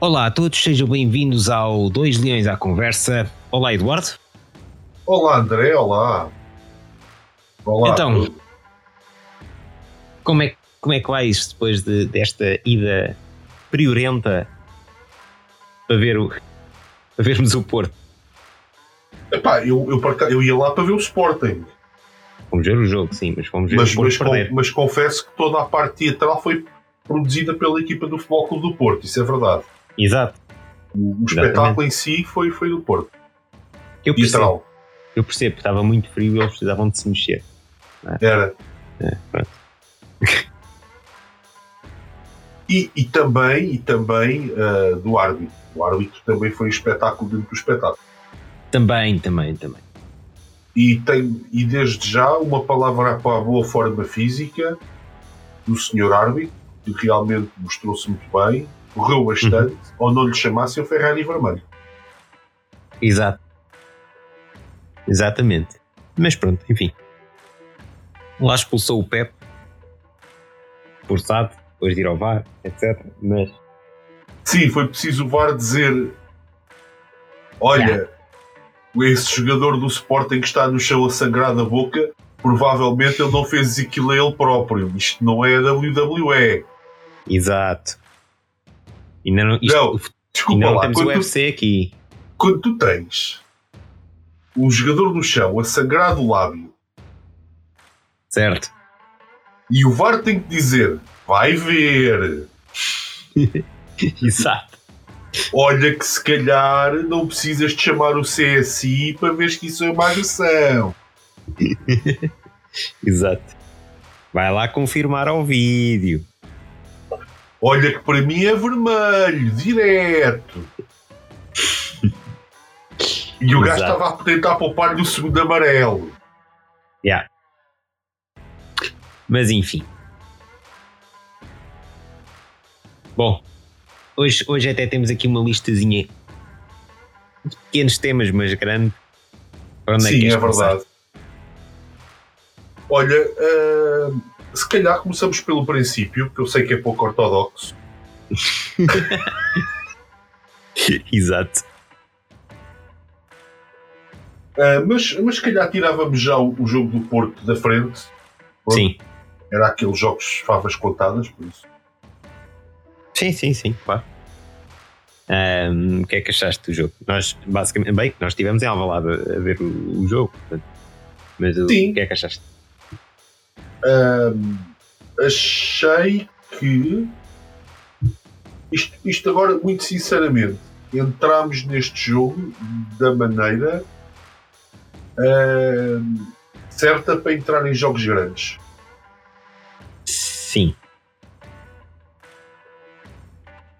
Olá a todos, sejam bem-vindos ao Dois Leões à Conversa. Olá, Eduardo. Olá, André. Olá. Olá. Então, como é, como é que vais depois de, desta ida priorenta para, ver o, para vermos o Porto? Epá, eu, eu, eu ia lá para ver o Sporting. Fomos ver o jogo, sim, mas fomos ver mas, o Porto mas, perder. mas confesso que toda a parte teatral foi produzida pela equipa do Futebol Clube do Porto, isso é verdade. Exato. O, o espetáculo em si foi, foi do Porto. Eu percebo, eu percebo, estava muito frio e eles precisavam de se mexer. É? Era. É, e, e, também, e também uh, do árbitro. O árbitro também foi um espetáculo dentro do espetáculo. Também, também, também. E, tem, e desde já uma palavra para a boa forma física do senhor árbitro, que realmente mostrou-se muito bem, correu bastante, uhum. ou não lhe chamasse o Ferrari vermelho. Exato. Exatamente. Mas pronto, enfim. Lá expulsou o Pep, forçado, depois de ir ao VAR, etc. Mas. Sim, foi preciso o VAR dizer: Olha, yeah. esse jogador do Sporting que está no chão a sangrar da boca, provavelmente ele não fez aquilo a ele próprio. Isto não é a WWE. Exato. Não, isto, não, desculpa não lá. temos o UFC tu, aqui. Quando tu tens um jogador no chão a sangrar do lábio. Certo. E o VAR tem que dizer: vai ver. Exato. Olha que se calhar não precisas de chamar o CSI para ver que isso é uma agressão. Exato. Vai lá confirmar ao vídeo. Olha que para mim é vermelho, direto. E o gajo estava a tentar poupar do segundo amarelo. Yeah. Mas enfim. Bom, hoje, hoje até temos aqui uma listazinha de pequenos temas, mas grande. Onde Sim, é, é verdade. Olha, uh, se calhar começamos pelo princípio, que eu sei que é pouco ortodoxo. Exato. Uh, mas, mas se calhar tirávamos já o, o, jogo do Porto da frente. Sim. Era aqueles jogos favas contadas, por isso. Sim, sim, sim, claro. Um, o que é que achaste do jogo? Nós, basicamente, bem, nós estivemos em Alvalade a, a ver o, o jogo, mas o, o que é que achaste? Um, achei que isto, isto agora, muito sinceramente, entramos neste jogo da maneira uh, certa para entrar em jogos grandes. Sim.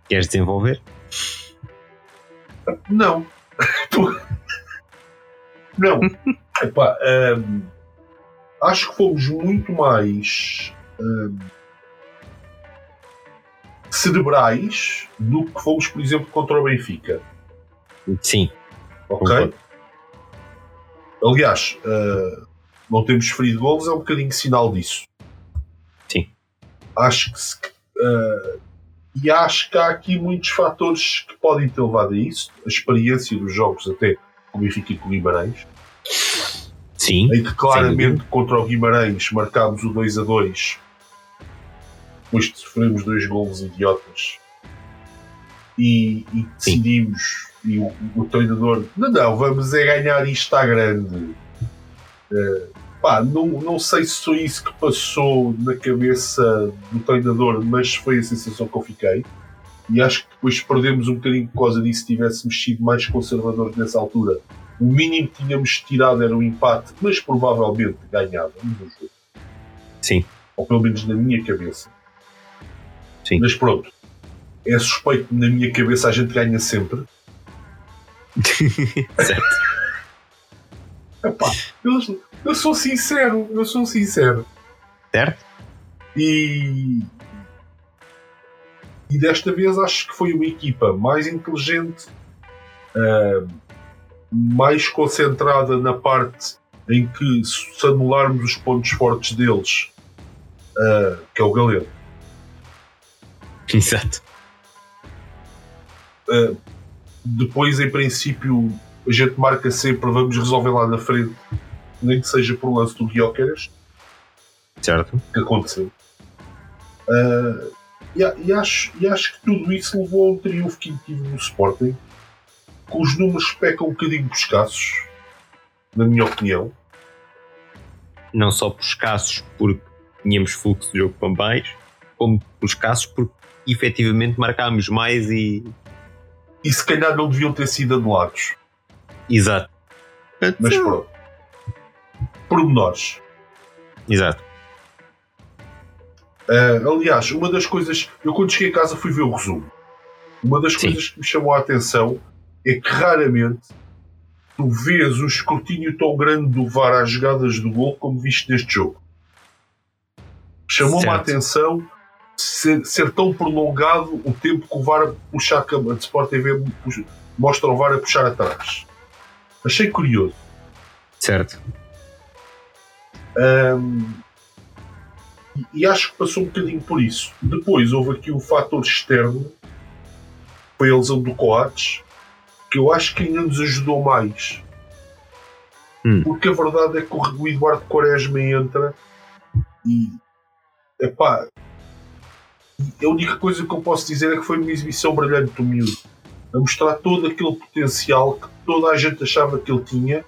Queres desenvolver? Não. Não. Epá, um, acho que fomos muito mais um, cerebrais do que fomos, por exemplo, contra o Benfica. Sim. Ok? Aliás, uh, não temos ferido golos é um bocadinho sinal disso. Sim. Acho que se, uh, e acho que há aqui muitos fatores que podem ter levado a isso. A experiência dos jogos até com o Benfica e com o Guimarães. Sim. Em que claramente contra o Guimarães marcámos o 2 a 2 depois de sofremos dois golos idiotas. E, e decidimos e o, o, treinador não, não, vamos é ganhar isto à grande. Uh, pá, não, não sei se foi isso que passou na cabeça do treinador mas foi a sensação que eu fiquei. E acho que depois perdemos um bocadinho por causa disso se tivéssemos sido mais conservadores nessa altura o mínimo que tínhamos tirado era um empate mas provavelmente ganhávamos o jogo sim ou pelo menos na minha cabeça Sim. Mas pronto, é suspeito que na minha cabeça a gente ganha sempre. certo. Epá, eu, eu sou sincero, eu sou sincero. Certo? E. E desta vez acho que foi uma equipa mais inteligente, uh, mais concentrada na parte em que, se anularmos os pontos fortes deles, uh, que é o Galeno, Exato. Uh, depois, em princípio, a gente marca sempre, vamos resolver lá na frente, nem que seja por lance do Guioqueras. Certo. Que aconteceu. Uh, e, e, acho, e acho que tudo isso levou a um triunfo que tive no Sporting, os números pecam um bocadinho escassos, na minha opinião. Não só por escassos porque tínhamos fluxo de jogo para mais, como por escassos porque efetivamente marcámos mais e. E se calhar não deviam ter sido anulados. Exato. Mas pronto. Pormenores. Exato. Uh, aliás, uma das coisas. Eu quando cheguei a casa fui ver o resumo. Uma das Sim. coisas que me chamou a atenção é que raramente tu vês um escrutínio tão grande do VAR às jogadas do gol como viste neste jogo. Chamou-me a atenção ser, ser, tão prolongado o tempo que o VAR puxa a câmara de Sport TV mostra o VAR a puxar atrás. Achei curioso. Certo. Um, e acho que passou um bocadinho por isso. Depois houve aqui um fator externo, foi a lesão do Coates, que eu acho que ainda nos ajudou mais. Hum. Porque a verdade é que o Eduardo Quaresma entra e epá, a única coisa que eu posso dizer é que foi uma exibição brilhante do miúdo. A mostrar todo aquele potencial que toda a gente achava que ele tinha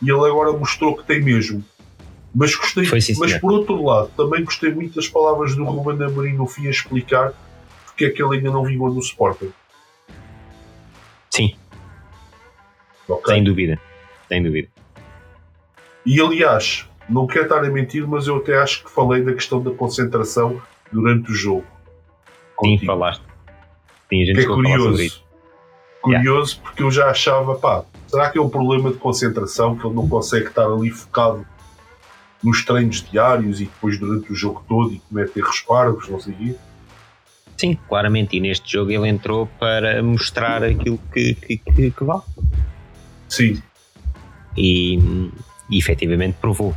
e ele agora mostrou que tem mesmo. Mas gostei, sim, mas por outro lado, também gostei muito das palavras do Ruben Amorim no fim a explicar porque é que ele ainda não vingou no Sporting. Okay. Sem dúvida. Sem dúvida. E aliás, não quero estar a mentir, mas eu até acho que falei da questão da concentração durante o jogo. Sim, falaste. Sim, a gente que é curioso. Curioso yeah. porque eu já achava, pá, será que é um problema de concentração que ele não consegue estar ali focado nos treinos diários e depois durante o jogo todo e cometer respargos, não sei o quê? Sim, claramente. E neste jogo ele entrou para mostrar aquilo que, que, que, que vale. Sim. E, e efetivamente provou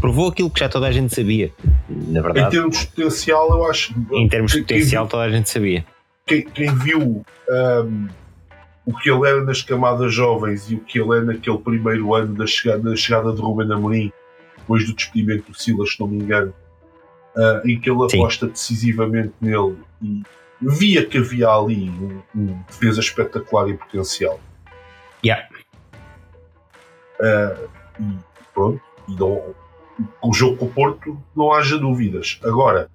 provou aquilo que já toda a gente sabia. Na verdade, em termos de potencial, eu acho. Em termos de potencial, toda a gente sabia. Quem, quem viu um, o que ele era nas camadas jovens e o que ele é naquele primeiro ano da chegada, da chegada de Ruben Amorim, depois do despedimento do Silas, se não me engano, uh, em que ele Sim. aposta decisivamente nele e via que havia ali um, um defesa espetacular e potencial. Yeah. Uh, e pronto, e não, o jogo com o Porto não haja dúvidas. Agora,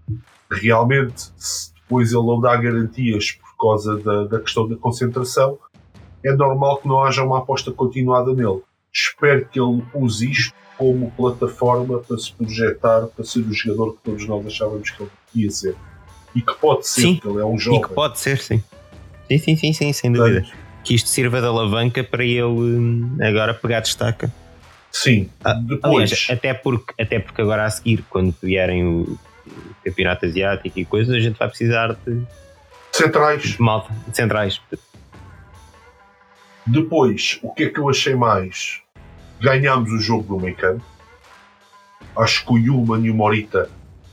realmente, se depois ele não dá garantias por causa da, da questão da concentração, é normal que não haja uma aposta continuada nele. Espero que ele use isto como plataforma para se projetar, para ser o jogador que todos nós achávamos que ele ia ser. E que pode ser, sim. ele é um jovem. E que pode ser, sim. Sim, sim, sim, sim sem dúvida. Que isto sirva de alavanca para ele hum, agora pegar destaca. Sim, ah, depois. Aliás, até, porque, até porque agora a seguir, quando vierem o campeonato asiático e coisas, a gente vai precisar de centrais. De malta, de centrais. Depois, o que é que eu achei mais? Ganhámos o jogo do meio campo. Acho que o Yulman e o Morita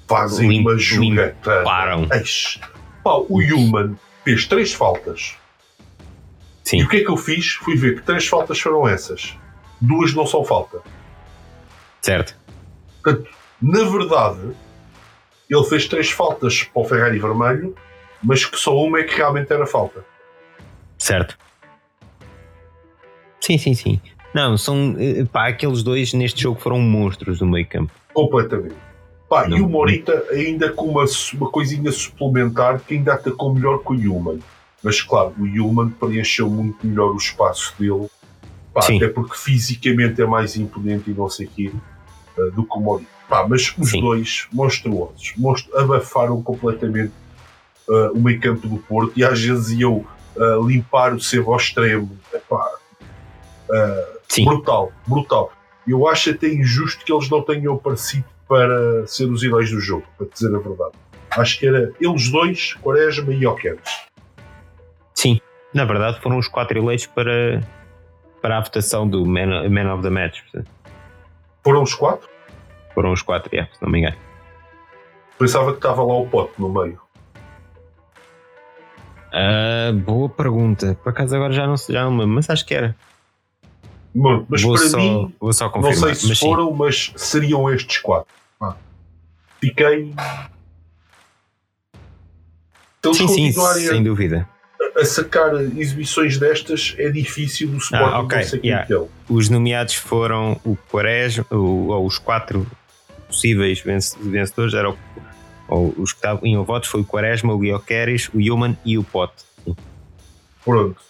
fazem limpo, uma jogata. Param. Pá, o Yulman fez três faltas. Sim. E o que é que eu fiz? Fui ver que três faltas foram essas duas não são falta. Certo. Portanto, na verdade, ele fez três faltas para o Ferrari vermelho, mas que só uma é que realmente era falta. Certo. Sim, sim, sim. Não, são. Eh, pá, aqueles dois neste jogo foram monstros no meio campo. Completamente. Pá, não, e o Morita ainda com uma, uma coisinha suplementar que ainda atacou melhor que o Human. Mas claro, o Human preencheu muito melhor o espaço dele Pá, até porque fisicamente é mais imponente e não sei o quê uh, do que o Mourinho. Pá, mas os Sim. dois monstruosos, monstru abafaram completamente uh, o meio campo do Porto e às vezes iam uh, limpar o sebo ao extremo. Epá, brutal, brutal. Eu acho até injusto que eles não tenham aparecido para ser os heróis do jogo, para dizer a verdade. Acho que era eles dois, Quaresma e Oqueves. Sim, na verdade foram os quatro eleitos para, para a votação do Man, Man of the Match. Foram os quatro? Foram os quatro, é, se não me engano. Pensava que estava lá o pote no meio. Ah, boa pergunta. Por acaso agora já não, já não mas acho que era. Mas vou, para só, mim, vou só não confirmar. sei se mas sim. foram, mas seriam estes quatro. Ah. Fiquei. Eles Sim, sim, sem dúvida. A sacar exibições destas, é difícil o Sporting Ah, ok, não ser yeah. Os nomeados foram o Quaresma, ou os quatro possíveis vence- vencedores, eram ou os que estavam em votos foi o Quaresma, o Guilherme, o Human e o Pote. Pronto.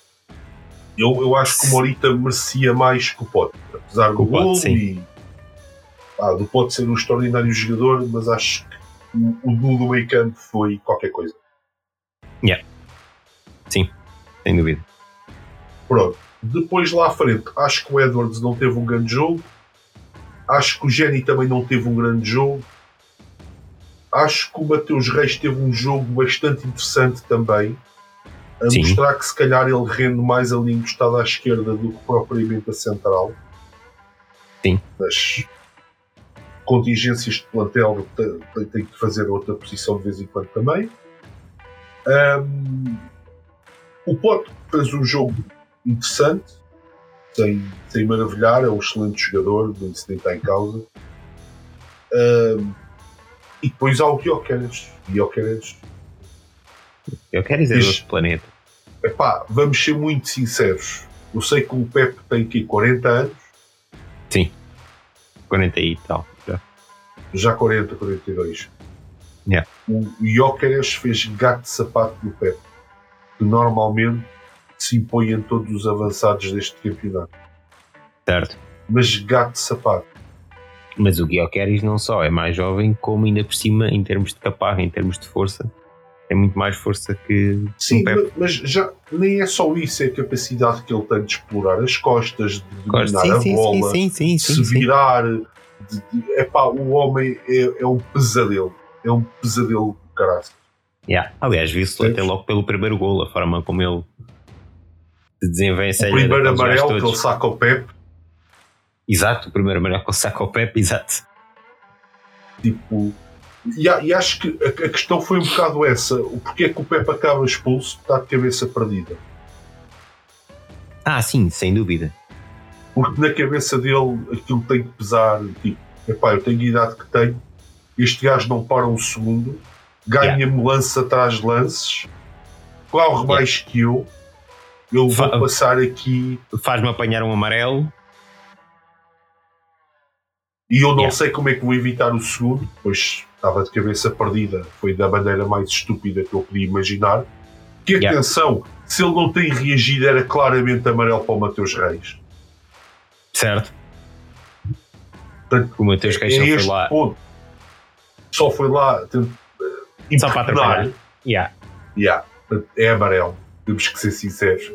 Eu, eu acho que o Morita merecia mais que o Pote. Apesar do sim. e. Ah, do Pote ser um extraordinário jogador, mas acho que o, o do meio campo foi qualquer coisa. Sem dúvida. Pronto. Depois lá à frente, acho que o Edwards não teve um grande jogo. Acho que o Jenny também não teve um grande jogo. Acho que o Mateus Reis teve um jogo bastante interessante também. A Sim. mostrar que se calhar ele rende mais ali encostado à esquerda do que propriamente a central. Sim. Mas contingências de plantel tem, tem- que fazer outra posição de vez em quando também. Ahm, o Pote fez um jogo interessante, sem, sem maravilhar, é um excelente jogador, não se nem está em causa. Ahm, e depois há o Guioqueres. Guioqueres, dizer Diz- outro planeta. epá, vamos ser muito sinceros. Eu sei que o Pepe tem aqui 40 anos, 40 e tal. já. já 40, 42. Yeah. O Jóqueres fez gato de sapato do Pepe, que normalmente se impõe em todos os avançados deste campeonato. Certo. Mas gato de sapato. Mas o Guilherme não só é mais jovem, como ainda por cima, em termos de caparra, em termos de força, tem muito mais força que Sim, ma- mas já nem é só isso, é a capacidade que ele tem de explorar as costas, de dominar Sim, a sim, bola, sim, se virar. De, de- epá, o homem é, é um pesadelo. É um pesadelo do caralho. Yeah. Aliás, viu-se até logo pelo primeiro gol, a forma como ele se desenvencilha. O primeiro amarelo que ele saca ao Pepe, Exato, o primeiro amarelo que ele saca ao Pepe, exato. tipo. E, e acho que a, a questão foi um bocado essa. O porquê é que o Pepe acaba expulso está de cabeça perdida. Ah, sim, sem dúvida. Porque na cabeça dele aquilo tem que pesar. Tipo, epá, eu tenho a idade que tenho, este gajo não para um segundo, ganha-me lance atrás de lances, corre mais que eu, eu vou Fa- passar aqui Faz-me apanhar um amarelo. e eu não Yeah. sei como é que vou evitar o segundo, pois estava de cabeça perdida, foi da maneira mais estúpida que eu podia imaginar. Que Yeah. atenção, se ele não tem reagido, era claramente amarelo para o Mateus Reis. Certo. Portanto, O Mateus é Queixão foi lá. ponto. Só foi lá Só para atrapalhar. Yeah. Yeah, é amarelo, temos que ser sinceros.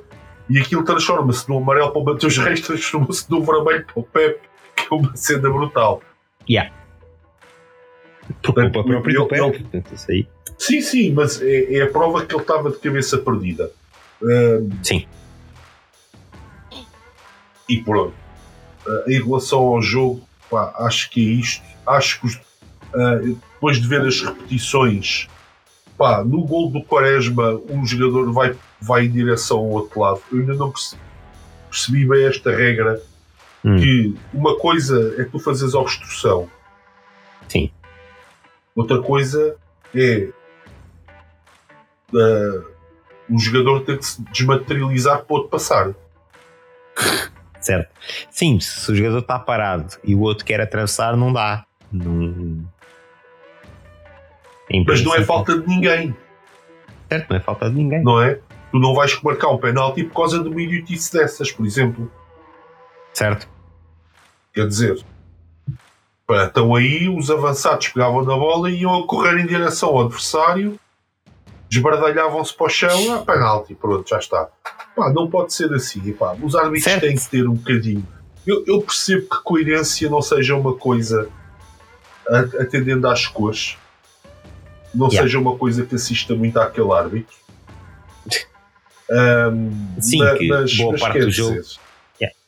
E aquilo transforma-se num amarelo para o Mateus Reis, transforma-se num vermelho para o Pepe, que é uma cena brutal. Culpa Portanto, própria eu- do Pepe. eu- Portanto, isso aí. Sim, sim, mas é, é a prova que ele estava de cabeça perdida. Ahm, Sim. e pronto. Ah, em relação ao jogo, pá, acho que é isto. Acho que os- ah, depois de ver as repetições, pá, no gol do Quaresma, um jogador vai, vai em direção ao outro lado. Eu ainda não percebi, percebi bem esta regra. Hum. Que uma coisa é tu fazeres a obstrução, Sim. outra coisa é ah, o jogador ter que se desmaterializar para o outro passar. Certo. Sim, se o jogador está parado e o outro quer atravessar, não dá. Não... Mas não é falta de ninguém, Certo, não é falta de ninguém. não é? Tu não vais marcar um penalti por causa de uma idiotice dessas, por exemplo. Certo? Quer dizer, então aí os avançados pegavam na bola e iam a correr em direção ao adversário, desbardalhavam-se para o chão, ah, penalti, pronto, já está. Pá, não pode ser assim. Pá, os árbitros Certo. têm que ter um bocadinho. Eu, eu percebo que coerência não seja uma coisa a- atendendo às cores, não Yeah. seja uma coisa que assista muito àquele árbitro. Ahm, Sim, ma- que boa parte quer do jogo- dizer,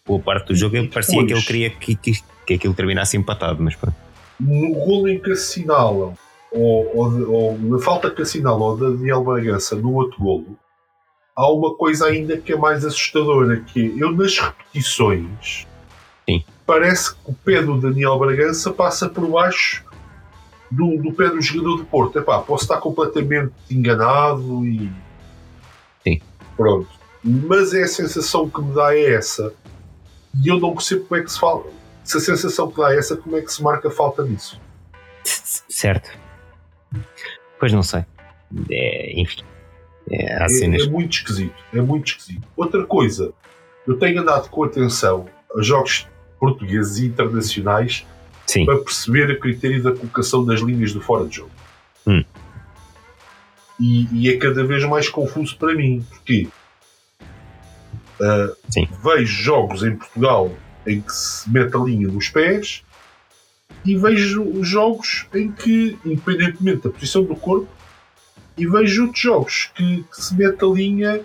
Boa parte do jogo parecia que ele queria que, que, que aquilo terminasse empatado, mas pronto. no golo em que assinalam, ou, ou, ou na falta que assinalam ao Daniel Bragança no outro golo, há uma coisa ainda que é mais assustadora, que é, eu nas repetições Sim. parece que o pé do Daniel Bragança passa por baixo do, do pé do jogador do Porto. Epá, posso estar completamente enganado e. Sim. Pronto. Mas é a sensação que me dá é essa. E eu não percebo como é que se fala. Se a sensação que dá é essa, como é que se marca a falta disso? Certo. Pois não sei. É, enfim. É, É, é muito esquisito. É muito esquisito. Outra coisa, eu tenho andado com atenção a jogos portugueses e internacionais Sim. para perceber a critério da colocação das linhas do fora de jogo. Hum. E, e é cada vez mais confuso para mim, porque Sim. vejo jogos em Portugal em que se mete a linha nos pés e vejo jogos em que, independentemente da posição do corpo, e vejo outros jogos que, que se mete a linha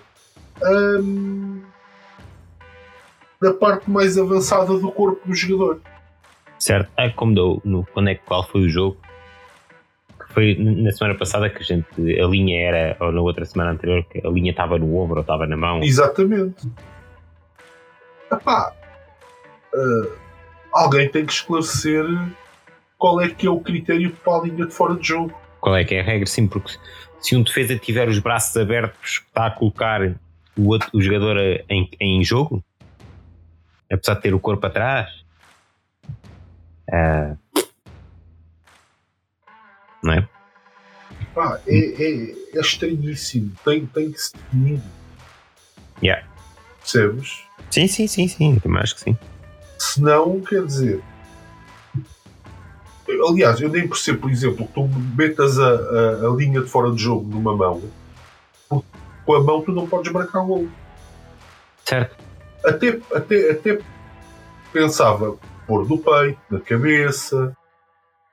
ahm, na parte mais avançada do corpo do jogador. Certo. É como deu no, quando é que qual foi o jogo? Que foi na semana passada que a gente. A linha era, ou na outra semana anterior, que a linha estava no ombro ou estava na mão. Exatamente. Epá, ah, alguém tem que esclarecer qual é que é o critério para a linha de fora de jogo. Qual é que é a regra? Sim, porque se um defesa tiver os braços abertos, está a colocar o, outro, o jogador a- em, em jogo, apesar de ter o corpo atrás. Ah, não é? Pá, é, é, é estranhíssimo. Tem, tem que se definir. Yeah. Percebes? Sim, sim, sim, sim. Eu também acho que sim. Senão, quer dizer. Aliás, eu nem percebo, por exemplo, que tu metas a, a, a linha de fora de jogo numa mão, porque com a mão tu não podes marcar gol. Certo. Até, até, até pensava pôr no peito, na cabeça,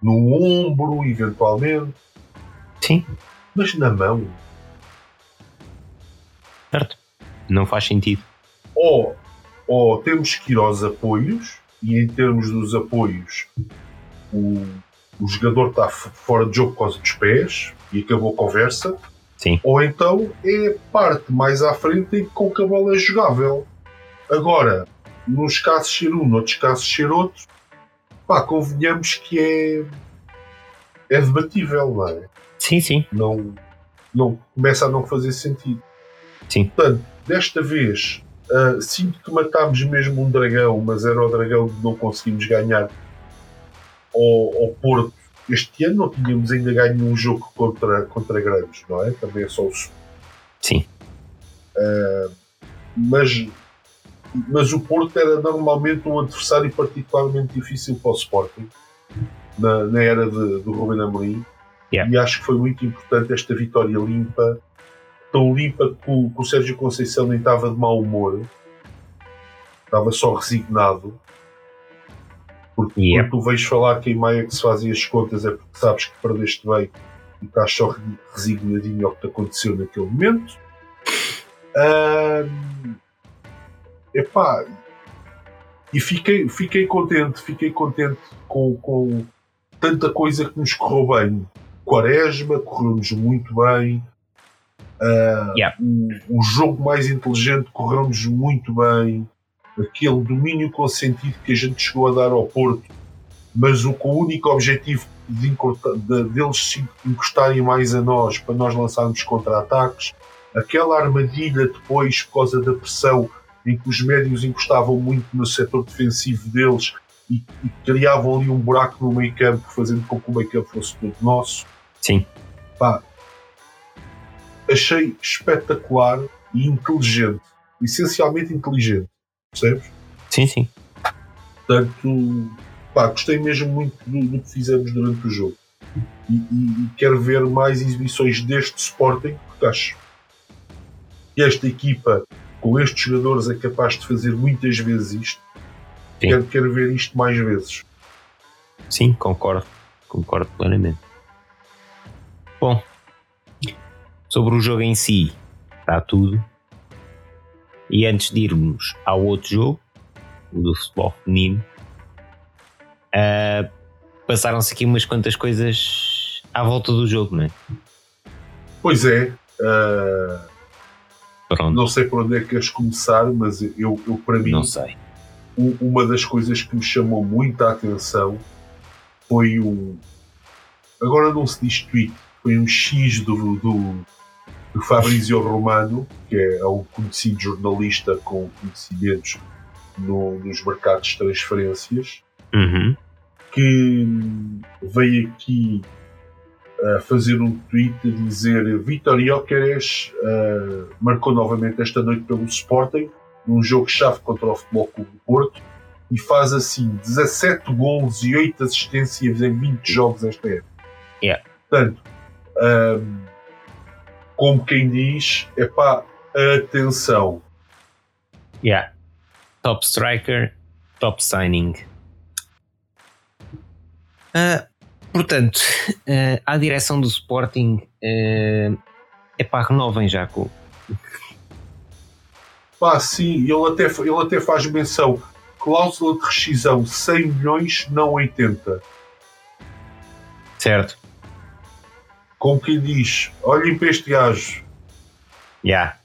no ombro, eventualmente, Sim, mas na mão. certo. Não faz sentido. Ou, ou temos que ir aos apoios, e em termos dos apoios, o, o jogador está fora de jogo por causa dos pés e acabou a conversa, Sim. ou então é a parte mais à frente em que com que a bola é jogável. Agora, nos casos ser um, noutros casos ser outro, pá, convenhamos que é, é debatível, não é? Sim, sim. Não, não, começa a não fazer sentido. Sim. Portanto, desta vez, ah, sinto que matámos mesmo um dragão, mas era o dragão que não conseguimos ganhar ao, ao Porto. Este ano não tínhamos ainda ganho um jogo contra, contra grandes, não é? Também é só o Sim. mas, mas o Porto era normalmente um adversário particularmente difícil para o Sporting na, na era de, do Ruben Amorim Yeah. e acho que foi muito importante esta vitória limpa tão limpa que o, que o Sérgio Conceição nem estava de mau humor estava só resignado porque Yeah. quando tu vês falar que em Maia que se fazem as contas é porque sabes que perdeste bem e estás só re- resignadinho ao que te aconteceu naquele momento epá, e fiquei, fiquei contente, fiquei contente com, com tanta coisa que nos correu bem. Quaresma correu-nos muito bem. Ah, Yeah. o, o jogo mais inteligente correu-nos muito bem. Aquele domínio consentido que a gente chegou a dar ao Porto, mas o, com o único objetivo de, de- deles se encostarem mais a nós para nós lançarmos contra-ataques. Aquela armadilha depois, por causa da pressão, em que os médios encostavam muito no setor defensivo deles e, e criavam ali um buraco no meio campo, fazendo com que o meio campo fosse todo nosso. Sim. Pá, achei espetacular e inteligente. Essencialmente inteligente. Percebes? Sim, sim. Portanto, pá, gostei mesmo muito do, do que fizemos durante o jogo. E, e- e quero ver mais exibições deste Sporting, porque acho que esta equipa, com estes jogadores, é capaz de fazer muitas vezes isto. Sim. Quero, quero ver isto mais vezes. Sim, concordo. Concordo plenamente. Bom, sobre o jogo em si, está tudo. E antes de irmos ao outro jogo, o do futebol feminino, ah, passaram-se aqui umas quantas coisas à volta do jogo, não é? Pois é, ah, Pronto. Não sei por onde é que queres começar, mas eu, eu para mim, Não sei. um- uma das coisas que me chamou muita atenção foi um. Agora não se diz tweet, foi um X do, do, do Fabrizio Romano, que é um conhecido jornalista com conhecimentos no- nos mercados de transferências, Uhum. que veio aqui fazer um tweet a dizer Vitor Jóqueres uh, marcou novamente esta noite pelo Sporting num jogo-chave contra o Futebol Clube do Porto e faz assim 17 gols e 8 assistências em 20 jogos esta época. Yeah. Portanto, um, como quem diz, é pá, atenção. Yeah. Top striker, top signing. Ah, portanto, ah, à direção do Sporting, é pá, renovem já com. Pá, sim, ele até, ele até faz menção. Cláusula de rescisão 100 milhões, não 80. Certo? Como quem diz, olhem para este gajo. Yeah.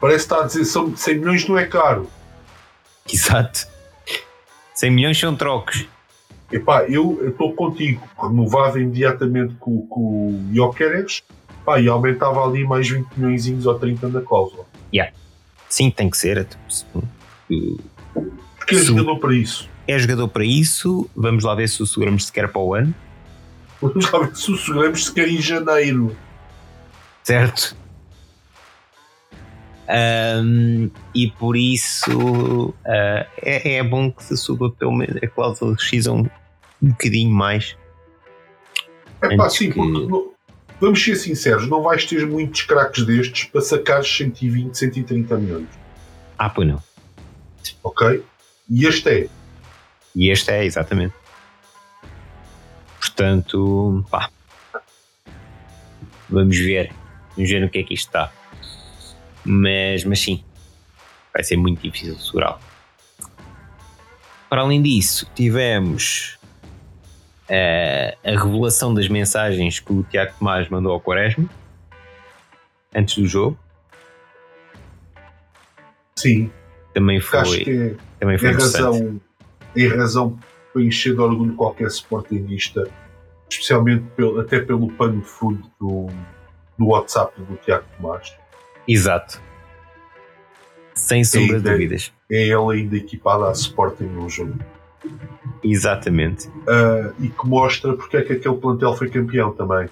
Parece que está a dizer são 100 milhões não é caro. Exato. 100 milhões são trocos. Epá, eu estou contigo. Renovava imediatamente com, com o Jokeres pá, e aumentava ali mais 20 milhões ou 30 na cláusula. Sim, tem que ser. Porque é Sim. jogador para isso. É jogador para isso. Vamos lá ver se o seguramos sequer para o ano. Vamos lá ver se o seguramos sequer em janeiro. Certo? Ahm, e por isso ah, é, é bom que se suba pelo menos a cláusula de rescisão um bocadinho mais. É pá, sim, que- porque não- vamos ser sinceros, não vais ter muitos craques destes para sacar 120, 130 milhões. Ah, pois não. Ok? E este é. E este é, exatamente. Portanto, pá. Vamos ver. Vamos ver no que é que isto está. Mas, mas sim, vai ser muito difícil de segurá-lo. Para além disso, tivemos eh, a revelação das mensagens que o Tiago Tomás mandou ao Quaresma antes do jogo. Sim, Também porque acho foi, que é, também foi é interessante. razão, é razão para encher de orgulho qualquer sportinguista, especialmente pelo, até pelo pano de fundo do, do WhatsApp do Tiago Tomás. Exato. Sem sombra de dúvidas. É ele ainda equipado à Sporting no jogo. Exatamente. Ah, e que mostra porque é que aquele plantel foi campeão também.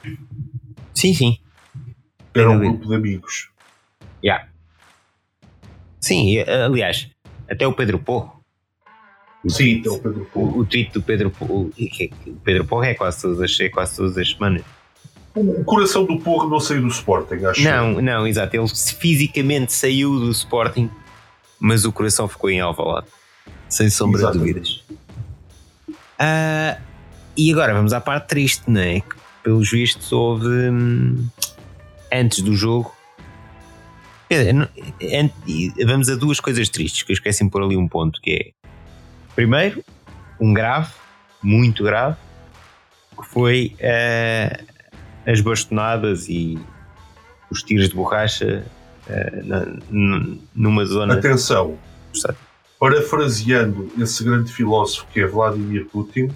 Sim, sim. Era um grupo de amigos. Yeah. Sim, aliás, até o Pedro Porro. Sim, então o Pedro Porro. O, o tweet do Pedro Porro. O Pedro Porro é quase todas as, é quase todas as semanas. O coração do Porro não saiu do Sporting, acho. Não, não, exato. Ele fisicamente saiu do Sporting, mas o coração ficou em Alvalade. Sem sombra de Exatamente. dúvidas. Ah, e agora vamos à parte triste, não é? Que, pelos vistos, houve. hum, antes do jogo. vamos a duas coisas tristes, que eu esqueci de pôr ali um ponto, que é. Primeiro, um grave, muito grave, que foi ah, as bastonadas e os tiros de borracha ah, na- numa zona. Atenção? Parafraseando esse grande filósofo que é Vladimir Putin,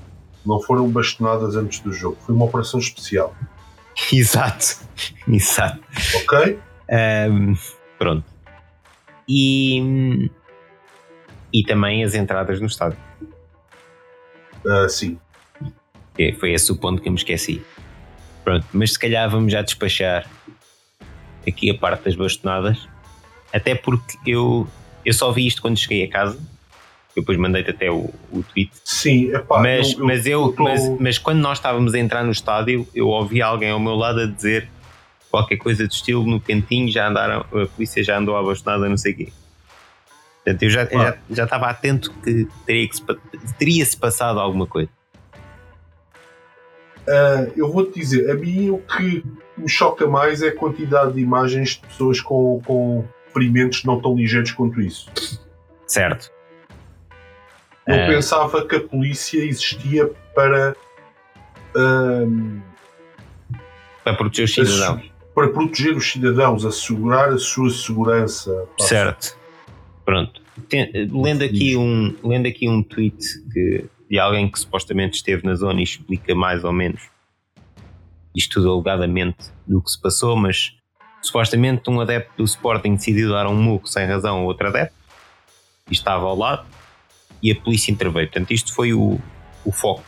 não foram bastonadas antes do jogo. Foi uma operação especial. Exato, exato. Ok? Ahm, pronto. E, e também as entradas no estádio. Ah, sim. Que Foi esse o ponto que eu me esqueci. Pronto, mas se calhar vamos já despachar aqui a parte das bastonadas. Até porque eu, eu só vi isto quando cheguei a casa. Eu depois mandei-te até o, o tweet. Sim, epá, mas, eu, eu- mas, eu, tô- mas, mas quando nós estávamos a entrar no estádio, eu ouvi alguém ao meu lado a dizer qualquer coisa do estilo no cantinho, já andaram, a polícia já andou à bastonada, não sei o quê. Portanto, eu já, Ah. já, já estava atento que teria que se pa- teria-se passado alguma coisa. ah, eu vou-te dizer, a mim o que me choca mais é a quantidade de imagens de pessoas com, com ferimentos não tão ligeiros quanto isso. Certo. Eu Ah. pensava que a polícia existia para, ahm, Para proteger os cidadãos. para proteger os cidadãos, assegurar a sua segurança. Certo. Pronto. Tem, lendo, aqui um, lendo aqui um tweet que, de alguém que supostamente esteve na zona e explica mais ou menos isto tudo alegadamente do que se passou, mas supostamente um adepto do Sporting decidiu dar um muco sem razão a outro adepto e estava ao lado e a polícia interveio. Portanto, isto foi o, o foco.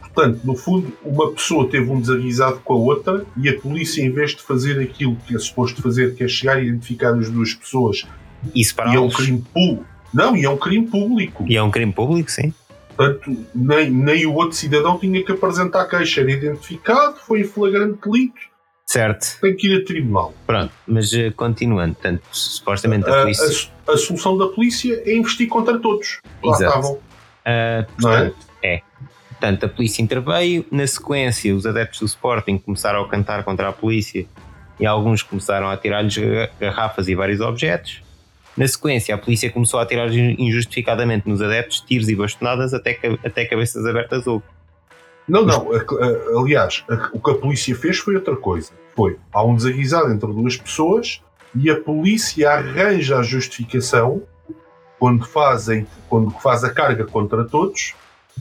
Portanto, no fundo, uma pessoa teve um desaguisado com a outra e a polícia, em vez de fazer aquilo que é suposto fazer, que é chegar e identificar as duas pessoas, e, e é um crime público. Não, e é um crime público. E é um crime público, sim. Portanto, nem, nem o outro cidadão tinha que apresentar queixa. Era identificado, foi em flagrante delito. Certo. Tem que ir a tribunal. Pronto, mas uh, continuando, portanto, supostamente a, a polícia. A, a, solução da polícia é investir contra todos. Lá Exato. estavam. Uh, portanto, é? é. Portanto, a polícia interveio. Na sequência, os adeptos do Sporting começaram a cantar contra a polícia e alguns começaram a tirar-lhes garrafas e vários objetos. Na sequência, a polícia começou a tirar injustificadamente nos adeptos tiros e bastonadas até, até cabeças abertas houve. Não, não. Aliás, o que a polícia fez foi outra coisa. Foi, há um desaguisado entre duas pessoas e a polícia arranja a justificação quando, fazem, quando faz a carga contra todos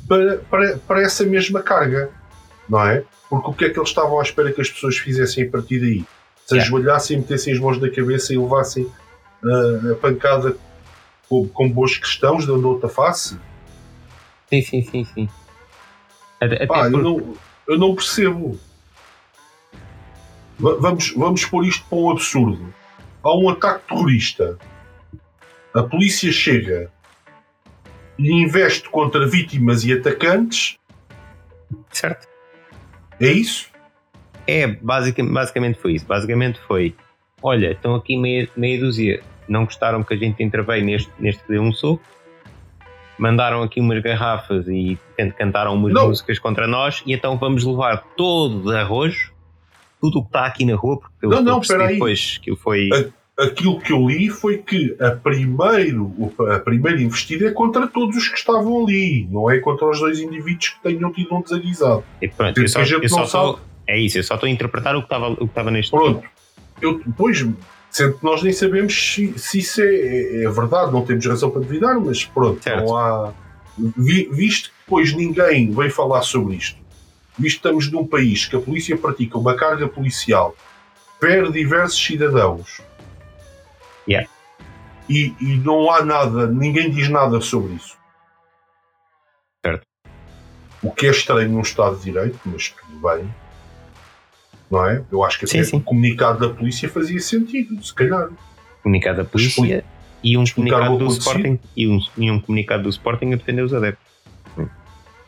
para, para, para essa mesma carga. Não é? Porque o que é que eles estavam à espera que as pessoas fizessem a partir daí? Se ajoelhassem, metessem as mãos na cabeça e levassem a pancada com, com boas questões, dando outra face? Sim, sim, sim, sim. Até Pá, por... eu, não, eu não percebo. Vamos, vamos pôr isto para um absurdo. Há um ataque terrorista. A polícia chega e investe contra vítimas e atacantes. Certo. É isso? É, basicamente, basicamente foi isso. Basicamente foi: olha, estão aqui meia, meia dúzia não gostaram que a gente interveio neste, neste que deu um soco, mandaram aqui umas garrafas e cantaram umas não. músicas contra nós, e então vamos levar todo de arroz, tudo o que está aqui na rua, porque eu não, não, percebi depois que foi. Aquilo que eu li foi que a primeiro, a primeira investida é contra todos os que estavam ali, não é contra os dois indivíduos que tenham tido um desaguisado. E pronto, eu só, eu só tô, é isso, eu só estou a interpretar o que estava, o que estava neste Pronto, eu depois Sendo que nós nem sabemos se, se isso é, é, é, verdade, não temos razão para duvidar, mas pronto, certo. não há. Vi, visto que depois ninguém vem falar sobre isto, estamos num país que a polícia pratica uma carga policial, perde diversos cidadãos yeah. e, e não há nada, ninguém diz nada sobre isso. Certo. O que é estranho num Estado de Direito, mas tudo bem não é? Eu acho que sim, sim. o comunicado da polícia fazia sentido, se calhar. Comunicado da polícia e um comunicado do Sporting e um, e um comunicado do Sporting a defender os adeptos.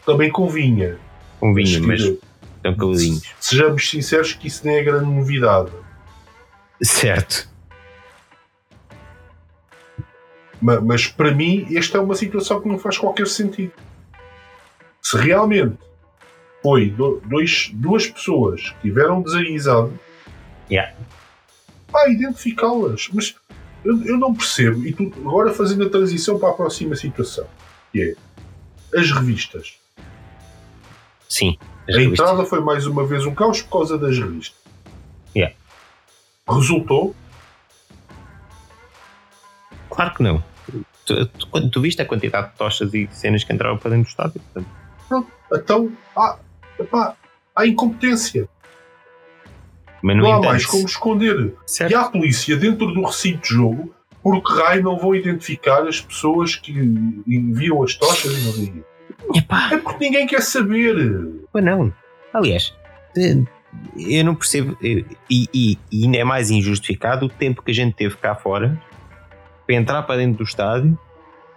Também convinha. Convinha, mas, mas estão caladinhos. Sejamos sinceros que isso nem é grande novidade. Certo. Mas, mas para mim, esta é uma situação que não faz qualquer sentido. Se realmente foi dois, duas pessoas que tiveram desaguisado yeah. para identificá-las. Mas eu, eu, não percebo. E tu, agora fazendo a transição para a próxima situação, que é as revistas. Sim. A entrada foi mais uma vez um caos por causa das revistas. Yeah. Resultou? Claro que não. Tu, tu, tu, viste a quantidade de tochas e cenas que entraram para dentro do estádio? Portanto. Pronto. Então, ah, epá, há incompetência. Mas não, não há mais como esconder. Certo. E há a polícia dentro do recinto de jogo, por que raio não vão identificar as pessoas que enviam as tochas e não Epá. É porque ninguém quer saber. Pois não. Aliás, eu não percebo. E, e, e, ainda é mais injustificado o tempo que a gente teve cá fora para entrar para dentro do estádio,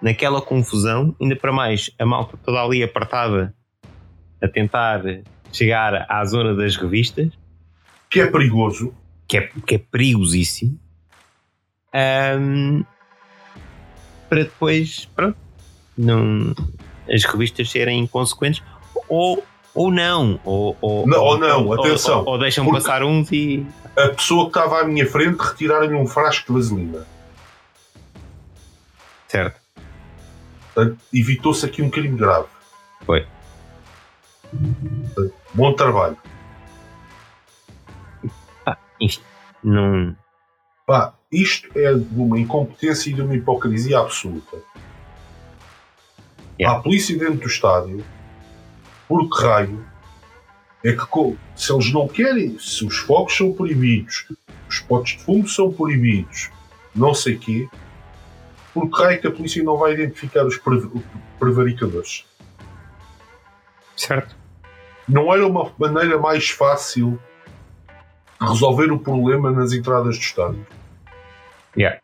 naquela confusão, ainda para mais a malta toda ali apertada a tentar chegar à zona das revistas. Que é perigoso. Que é, que é perigosíssimo. Um, para depois, pronto, não, as revistas serem inconsequentes ou, ou não. Ou, ou não, ou, não, atenção. Ou, ou deixam passar uns e. A pessoa que estava à minha frente retiraram-lhe um frasco de vaselina. Certo. evitou-se aqui um crime grave. Foi. Bom trabalho. Ah, enfim, não. Pá, isto é de uma incompetência e de uma hipocrisia absoluta. Yeah. Há polícia dentro do estádio, por que raio é que se eles não querem, se os fogos são proibidos, os potes de fumo são proibidos, não sei quê, por que raio é que a polícia não vai identificar os pre- prevaricadores? Certo? Não era uma maneira mais fácil de resolver o problema nas entradas do estádio? Yeah.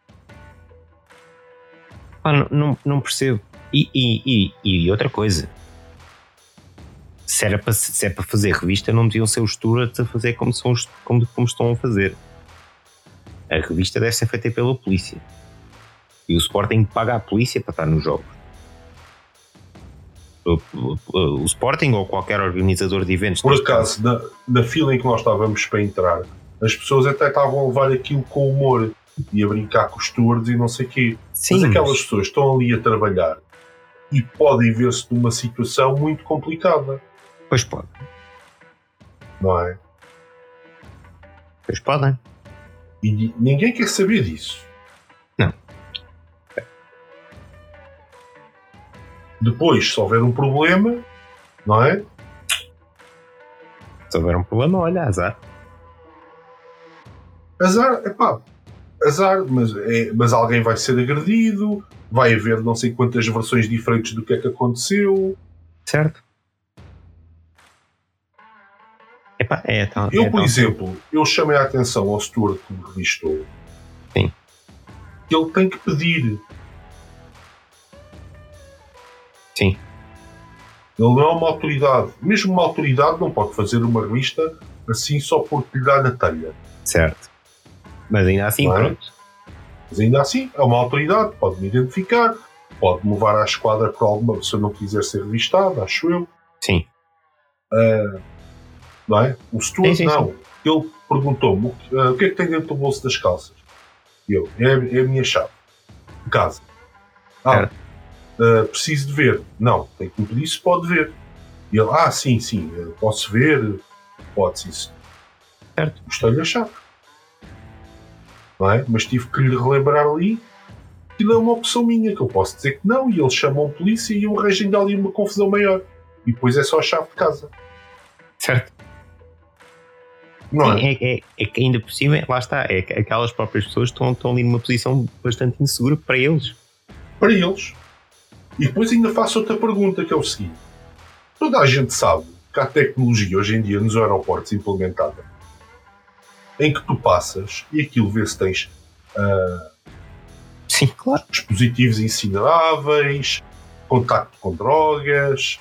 Pá, não, não, não percebo. E, e, e, e outra coisa. Se, era para, se é para fazer revista, não deviam ser os stewards a fazer como, são os, como, como estão a fazer. A revista deve ser feita pela polícia. E o Sporting paga a polícia para estar nos jogos. O, o- o Sporting ou qualquer organizador de eventos. Por acaso, na, na fila em que nós estávamos para entrar, as pessoas até estavam a levar aquilo com humor e a brincar com os stewards e não sei o quê. Sim, mas aquelas pessoas estão ali a trabalhar e podem ver-se numa situação muito complicada, Pois pode. não é? Pois podem. E ni- ninguém quer saber disso. Não. Depois, se houver um problema, não é? Se houver um problema, olha, azar. Azar, epá, azar, mas, é, mas alguém vai ser agredido, vai haver não sei quantas versões diferentes do que é que aconteceu. Certo? Epá, é tal. Eu, é por tal- exemplo, eu chamei a atenção ao steward que me revistou Sim. que ele tem que pedir. Sim. Ele não é uma autoridade. Mesmo uma autoridade não pode fazer uma revista assim só porque lhe dá na telha. Certo. Mas ainda assim, é? pronto. Mas ainda assim, é uma autoridade, pode-me identificar, pode-me levar à esquadra por alguma se eu não quiser ser revistado, acho eu. Sim. Não é? O Stuart, Sim, sim, não. Ele perguntou-me o que- ah, o que é que tem dentro do bolso das calças. E eu, é, é a minha chave. De casa. Ah, ah, preciso de ver. Não, tem que me pedir se pode ver. E ele, ah, sim, sim, posso ver. Pode, sim. sim. Certo. Gostei-lhe a chave. Não é? Mas tive que lhe relembrar ali que não é uma opção minha, que eu posso dizer que não, e eles chamam a polícia e o resto ainda ali uma confusão maior. E depois é só a chave de casa. Certo. Não é? É, é, é que ainda por cima, lá está, é que aquelas próprias pessoas estão, estão ali numa posição bastante insegura para eles. para eles. E depois ainda faço outra pergunta, que é o seguinte: toda a gente sabe que há tecnologia hoje em dia nos aeroportos implementada em que tu passas e aquilo vê se tens ah, Sim, claro. dispositivos incineráveis, contacto com drogas,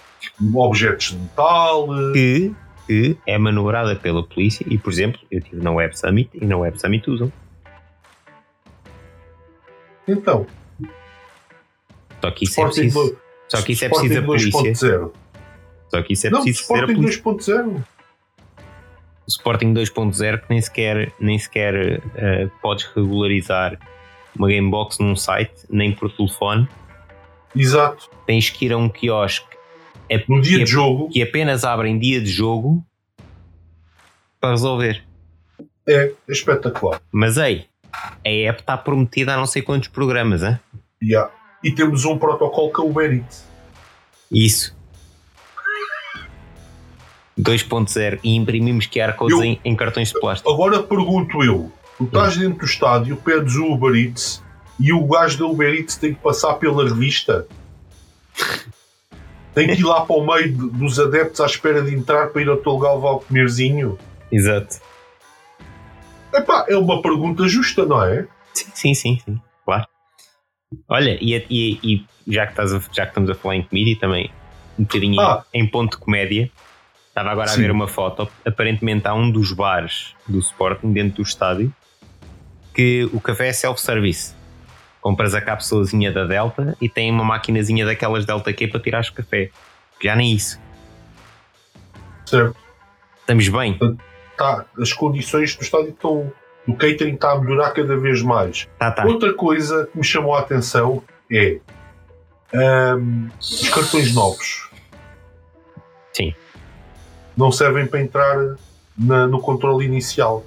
objetos de metal. Que, que é manobrada pela polícia e, por exemplo, eu estive na Web Summit e na Web Summit usam. Então, Só que isso é Sporting, preciso. do- Só que isso é preciso a polícia. 2.0. Só que isso é Não, preciso ser a polícia. 2.0. O Sporting 2.0 que nem sequer, nem sequer eh, podes regularizar uma Gamebox num site, nem por telefone. Exato. Tens que ir a um quiosque é- dia que, de jogo, que apenas abrem dia de jogo para resolver. é espetacular. Mas ei, a app está prometida a não sei quantos programas, hein? Yeah. E temos um protocolo que é o Eats. Isso. 2.0 e imprimimos QR codes Eu- em, em cartões de plástico. Agora pergunto eu: tu estás dentro do estádio, pedes o Uber Eats e o gajo da Uber Eats tem que passar pela revista? Tem que ir lá para o meio dos adeptos à espera de entrar para ir ao teu lugar levar o comerzinho? Exato. Epá, é uma pergunta justa, não é? Sim, sim, sim, sim, claro. Olha, e, e- e já, que estás a- já que estamos a falar em comida e também um bocadinho Ah. em ponto de comédia, estava agora Sim. a ver uma foto. Aparentemente há um dos bares do Sporting dentro do estádio que o café é self-service. Compras a cápsulazinha da Delta e tem uma maquinazinha daquelas Delta Q para tirares o café. Já nem isso. Certo. Estamos bem. Tá, as condições do estádio estão. O catering está a melhorar cada vez mais. Tá, tá. Outra coisa que me chamou a atenção é ahm, os cartões novos. Sim. Não servem para entrar na- no controle inicial.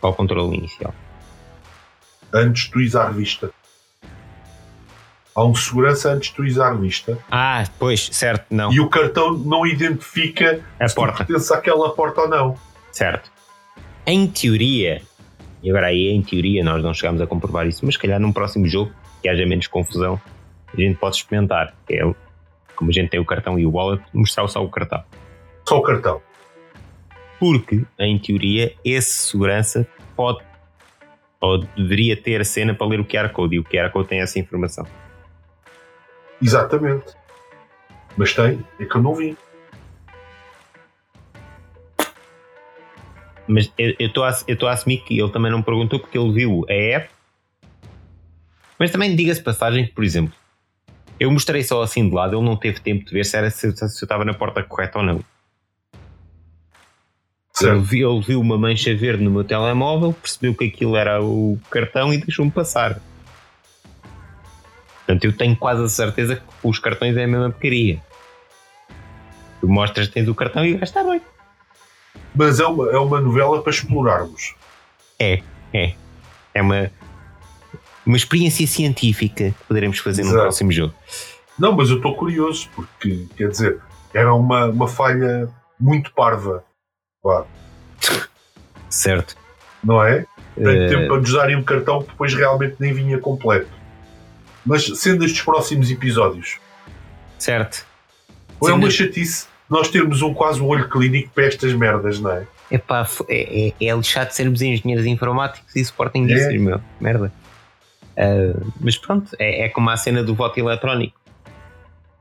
Qual o controle inicial? Antes de tu ires à revista. Há um segurança antes de tu ires à revista. Ah, pois, certo, não. E o cartão não identifica A se porta. pertence àquela porta ou não. Certo. Em teoria, e agora aí em teoria nós não chegamos a comprovar isso, mas se calhar num próximo jogo, que haja menos confusão, a gente pode experimentar. É, como a gente tem o cartão e o wallet, mostrar só o cartão. Só o cartão. Porque, em teoria, esse segurança pode ou deveria ter a cena para ler o QR Code e o QR Code tem essa informação. Exatamente. Mas tem, é que eu não vi. Mas eu estou a, eu a assumir que ele também não perguntou porque ele viu a app. Mas também diga-se passagem que, por exemplo, eu mostrei só assim de lado, ele não teve tempo de ver se, era, se, eu- se eu estava na porta correta ou não. Ele viu, ele viu uma mancha verde no meu telemóvel, percebeu que aquilo era o cartão e deixou-me passar. Portanto, eu tenho quase a certeza que os cartões é a mesma porcaria. Tu mostras que tens o cartão e o gajo está bem. Mas é uma, é uma novela para explorarmos. É, é. É uma, uma experiência científica que poderemos fazer no Exato. próximo jogo. Não, mas eu estou curioso, porque, quer dizer, era uma, uma falha muito parva. Vá, Certo. não é? Tem Eh, tempo para nos darem um cartão que depois realmente nem vinha completo. Mas sendo estes próximos episódios, certo. ou é uma chatice nós termos um quase um olho clínico para estas merdas, não é? Epá, é, é, é lixado sermos engenheiros informáticos e suportem É. meu. Merda. Ah, mas pronto, é, é como a cena do voto eletrónico.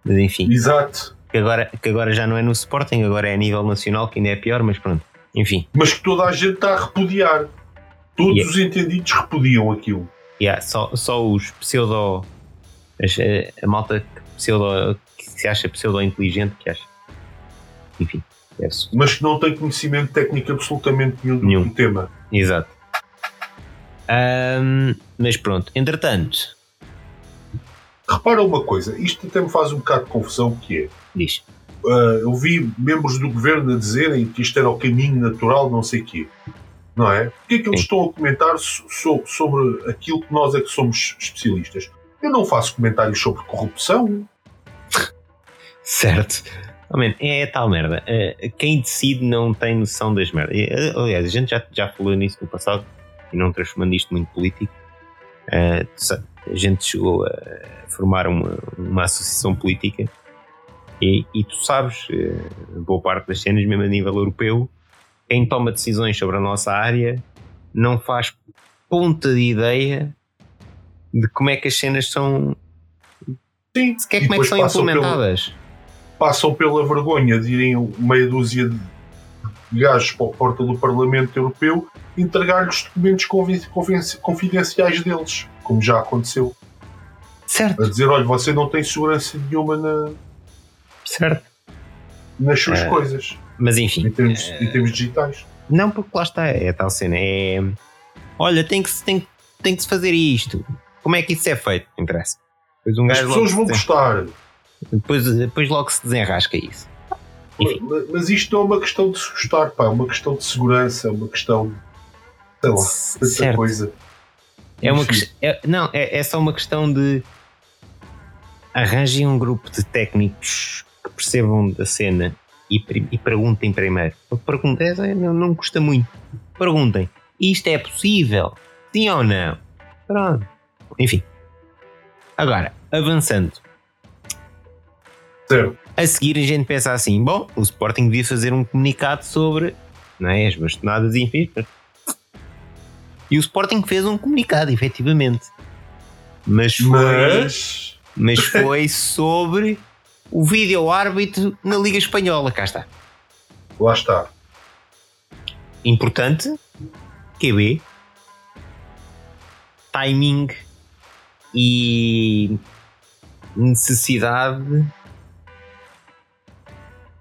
Mas enfim, Exato. que agora, que agora já não é no Sporting, agora é a nível nacional, que ainda é pior, mas pronto. Enfim, Mas que toda a gente está a repudiar. Todos Yeah. os entendidos repudiam aquilo. yeah, só, só os pseudo. a, a malta que, pseudo, que se acha pseudo-inteligente que acha. Enfim, é isso. Mas que não tem conhecimento técnico absolutamente nenhum, Nenhum. do tema. Exato. Ahm, mas pronto, entretanto, Repara uma coisa, isto até me faz um bocado de confusão, que é, diz. ah, eu vi membros do governo a dizerem que isto era o caminho natural, não sei quê. Não é? Porquê é que eles Sim. estão a comentar so- so- sobre aquilo que nós é que somos especialistas? Eu não faço comentários sobre corrupção. Certo. Oh, man, é tal merda. Eh, quem decide não tem noção das merdas. Aliás, a gente já, já falou nisso no passado e não transformando isto muito político. Eh, a gente chegou a formar uma, uma associação política e, e tu sabes, eh, boa parte das cenas, mesmo a nível europeu, quem toma decisões sobre a nossa área não faz ponta de ideia de como é que as cenas são. Sim, Sequer como é que são passam pelo- implementadas. passam pela vergonha de irem meia dúzia de gajos para a porta do Parlamento Europeu entregar-lhes documentos convi- conven- confidenciais deles, como já aconteceu. Certo. A dizer, olha, você não tem segurança nenhuma na- Certo. nas suas É. coisas, Mas enfim. em termos, eh, em termos digitais. Não, porque lá está, é a tal cena. É. Olha, tem que, se- tem, tem que se fazer isto. Como é que isso é feito? Não interessa. Depois um As gajo pessoas vão se gostar, depois, depois logo se desenrasca isso. Enfim. Mas isto não é uma questão de se gostar, pá, é uma questão de segurança, é uma questão, sei lá, tanta Certo. coisa. É uma ques- é- não, é, é só uma questão de arranjem um grupo de técnicos que percebam da cena e, e perguntem primeiro. Perguntem, é, não, não custa muito. Perguntem, isto é possível? Sim ou não? Pronto. Enfim. Agora, avançando. Certo. A seguir a gente pensa assim, bom, o Sporting devia fazer um comunicado sobre não é, as bastonadas e enfim. E o Sporting fez um comunicado, efetivamente. Mas foi, Mas, mas foi sobre o vídeo árbitro na Liga Espanhola. Cá está. lá está. Importante, QB, timing e necessidade.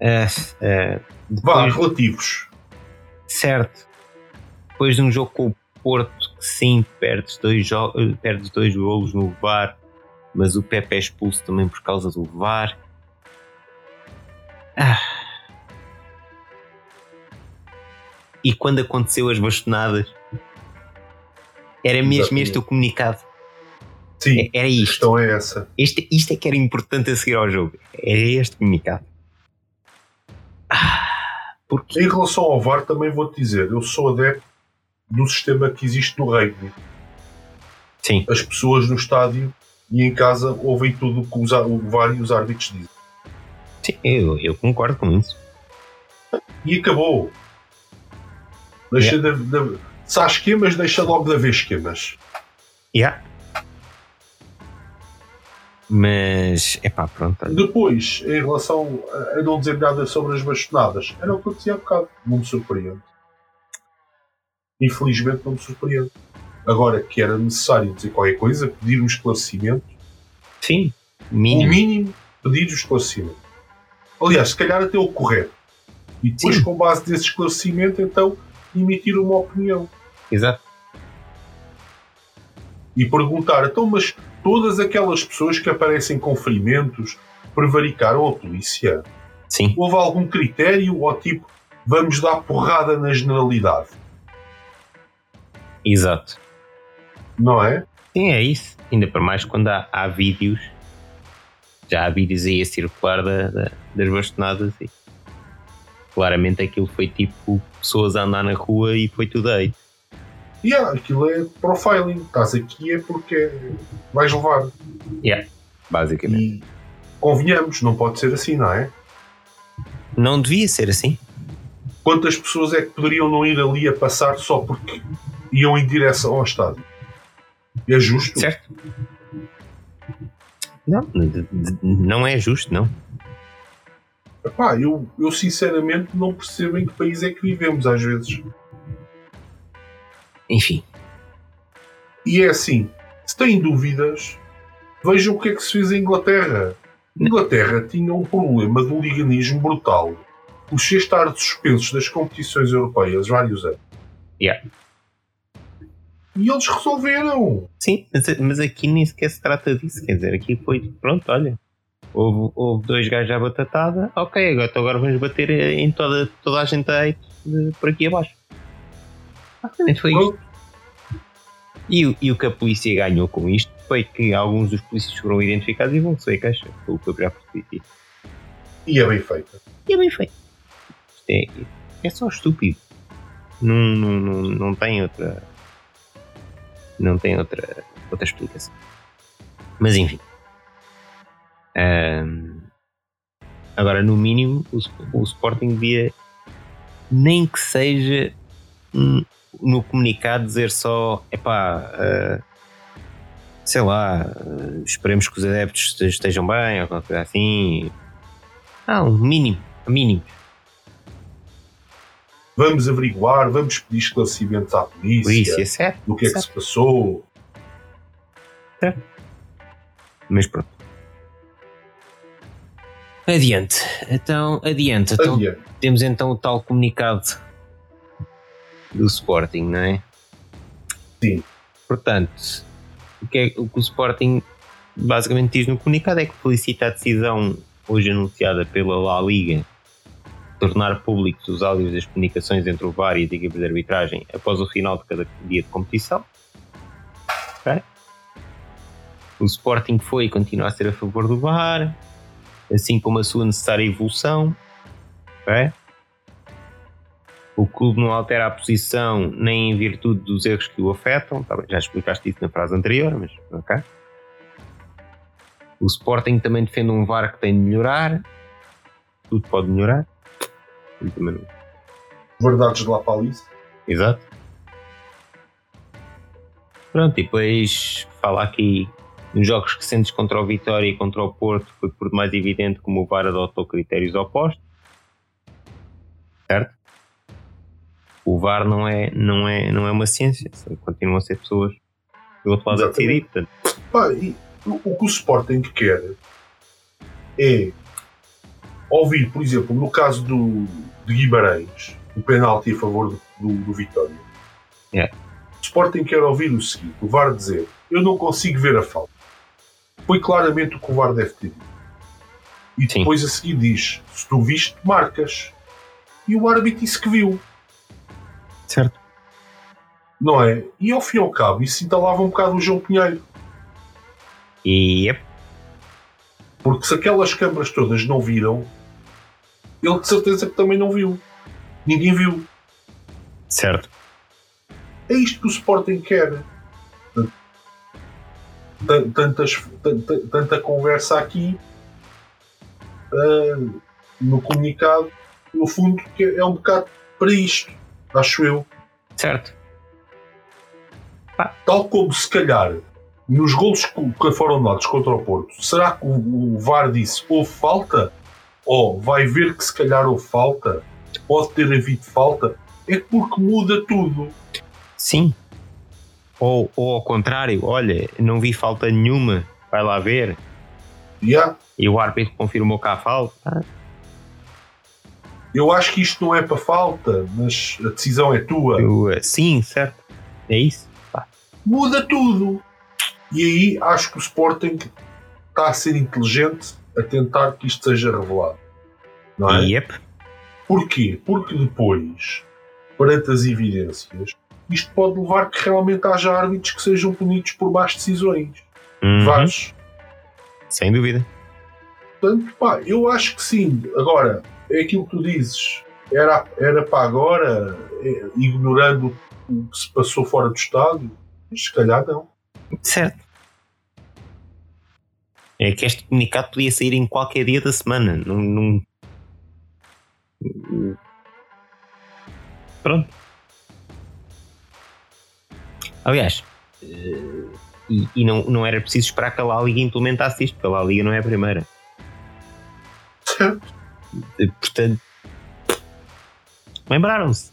Vá, depois- relativos. Certo. Depois de um jogo com o Porto, que sim, perdes dois, eh, perdes dois golos no VAR, mas o Pepe é expulso também por causa do VAR. Ah. E quando aconteceu as bastonadas, Era mesmo Exatamente. este o comunicado. Sim, É- Era a isto. questão é essa. Este, isto é que era importante a seguir ao jogo. Era este comunicado. Ah, porque. Em relação ao VAR, também vou-te dizer, eu sou adepto do sistema que existe no rugby. Sim, As pessoas no estádio e em casa ouvem tudo o que os, o VAR e os árbitros dizem. sim eu, eu concordo com isso. E acabou. Deixa de, de, se há esquemas, deixa logo de haver esquemas. Yeah. Mas, é pá, pronto. Depois, em relação a, a não dizer nada sobre as bastonadas, era o que eu dizia há bocado. Não me surpreende. Infelizmente não me surpreende. Agora que era necessário dizer qualquer coisa, pedir um esclarecimento, Sim, o mínimo. mínimo, pedir o esclarecimento. Aliás, se calhar até o correto. E depois, Sim. com base nesse esclarecimento, então, emitir uma opinião. Exato. E perguntar, então, mas todas aquelas pessoas que aparecem com ferimentos prevaricaram a polícia? Sim, Houve algum critério ou tipo, vamos dar porrada na generalidade? exato. Não é? Sim, é isso. Ainda para mais quando há, há vídeos. Já há vídeos aí a circular da, da- das bastonadas e claramente aquilo foi tipo pessoas a andar na rua e foi tudo aí. E ah, aquilo é profiling. Estás aqui é porque vais levar. Basicamente. E convenhamos, não pode ser assim, não é? Não devia ser assim. Quantas pessoas é que poderiam não ir ali a passar só porque iam em direção ao estádio? É justo? Certo? Não, não é justo, não. Epá, eu, eu sinceramente não percebo em que país é que vivemos às vezes. Enfim, E é assim, se têm dúvidas, vejam o que é que se fez em Inglaterra. Inglaterra tinha um problema de liganismo brutal. Os estar suspensos das competições europeias vários anos. Yeah. E eles resolveram. sim, mas, mas aqui nem sequer se trata disso. Quer dizer, aqui foi pronto, olha. Houve, houve dois gajos à batatada, ok, agora, então agora vamos bater em toda, toda a gente aí de- por aqui abaixo. Basicamente foi isto. E, o- e o que a polícia ganhou com isto foi que alguns dos polícias foram identificados e vão ser caixa, pelo que eu já percebi. E é bem feito. E é bem feito. Isto é, é só estúpido. Não, não, não, não tem outra. Não tem outra, outra explicação. Mas enfim. Ahm, agora, no mínimo, o, o Sporting devia, nem que seja no comunicado, dizer só: epá, ah, sei lá, ah, esperemos que os adeptos estejam bem, ou qualquer coisa assim. Ah, um mínimo, mínimo. Vamos averiguar, vamos pedir esclarecimentos à polícia, Polícia, certo? do que é que certo. se passou. Mas pronto. Adiante. Então, adiante. Então, Adiante. temos então o tal comunicado do Sporting, não é? Sim. Portanto, o que, é, o que o Sporting basicamente diz no comunicado é que felicita a decisão hoje anunciada pela La Liga tornar públicos os áudios das comunicações entre o VAR e as equipas de arbitragem após o final de cada dia de competição. O Sporting foi e continua a ser a favor do VAR, assim como a sua necessária evolução. Ok? O clube não altera a posição nem em virtude dos erros que o afetam. Tá já explicaste isso na frase anterior, mas ok. O Sporting também defende um VAR que tem de melhorar. Tudo pode melhorar. Eu também não- Verdades de La Palice. Exato. Pronto, e depois fala aqui nos jogos recentes contra o Vitória e contra o Porto foi por demais evidente como o VAR adotou critérios opostos. Certo? O VAR não é, não é, não é uma ciência, continuam a ser pessoas do outro lado a decidir. Exatamente. Portanto, Pá, e o, o que o Sporting quer é ouvir, por exemplo, no caso do, de Guimarães, o penalti a favor do, do, do Vitória. Yeah. O Sporting quer ouvir o seguinte: o VAR dizer, eu não consigo ver a falta. Foi claramente o que o VAR deve ter dito. E Sim. depois a seguir diz: se tu viste, marcas. E o árbitro disse que viu. Certo. Não é? E ao fim e ao cabo, isso entalava um bocado o João Pinheiro. E yep. Porque se aquelas câmaras todas não viram, ele de certeza que também não viu. Ninguém viu. Certo. É isto que o Sporting quer. Tantas, tanta, tanta conversa aqui uh, no comunicado, no fundo, que é um bocado para isto, acho eu. Certo. Tal como se calhar nos golos que foram dados contra o Porto, será que o, VAR disse houve falta? Ou vai ver que se calhar houve falta? Pode ter havido falta? É porque muda tudo. Sim. Ou, ou ao contrário, olha, não vi falta nenhuma, vai lá ver. Yeah. E o árbitro confirmou que há falta. Eu acho que isto não é para falta, mas a decisão é tua. Eu, sim, certo. É isso. Pá. Muda tudo. E aí acho que o Sporting está a ser inteligente a tentar que isto seja revelado. Não é? Yep. Porquê? Porque depois, perante as evidências, isto pode levar que realmente haja árbitros que sejam punidos por más decisões. Uhum. Sem dúvida. Portanto, pá, eu acho que sim. Agora, é aquilo que tu dizes. Era, era para agora, é, ignorando o que se passou fora do estádio? Se calhar não. Certo. É que este comunicado podia sair em qualquer dia da semana. Num... Pronto. Aliás, eh, e, e, não, não era preciso esperar que a La Liga implementasse isto, porque a La Liga não é a primeira. Certo. Portanto, lembraram-se.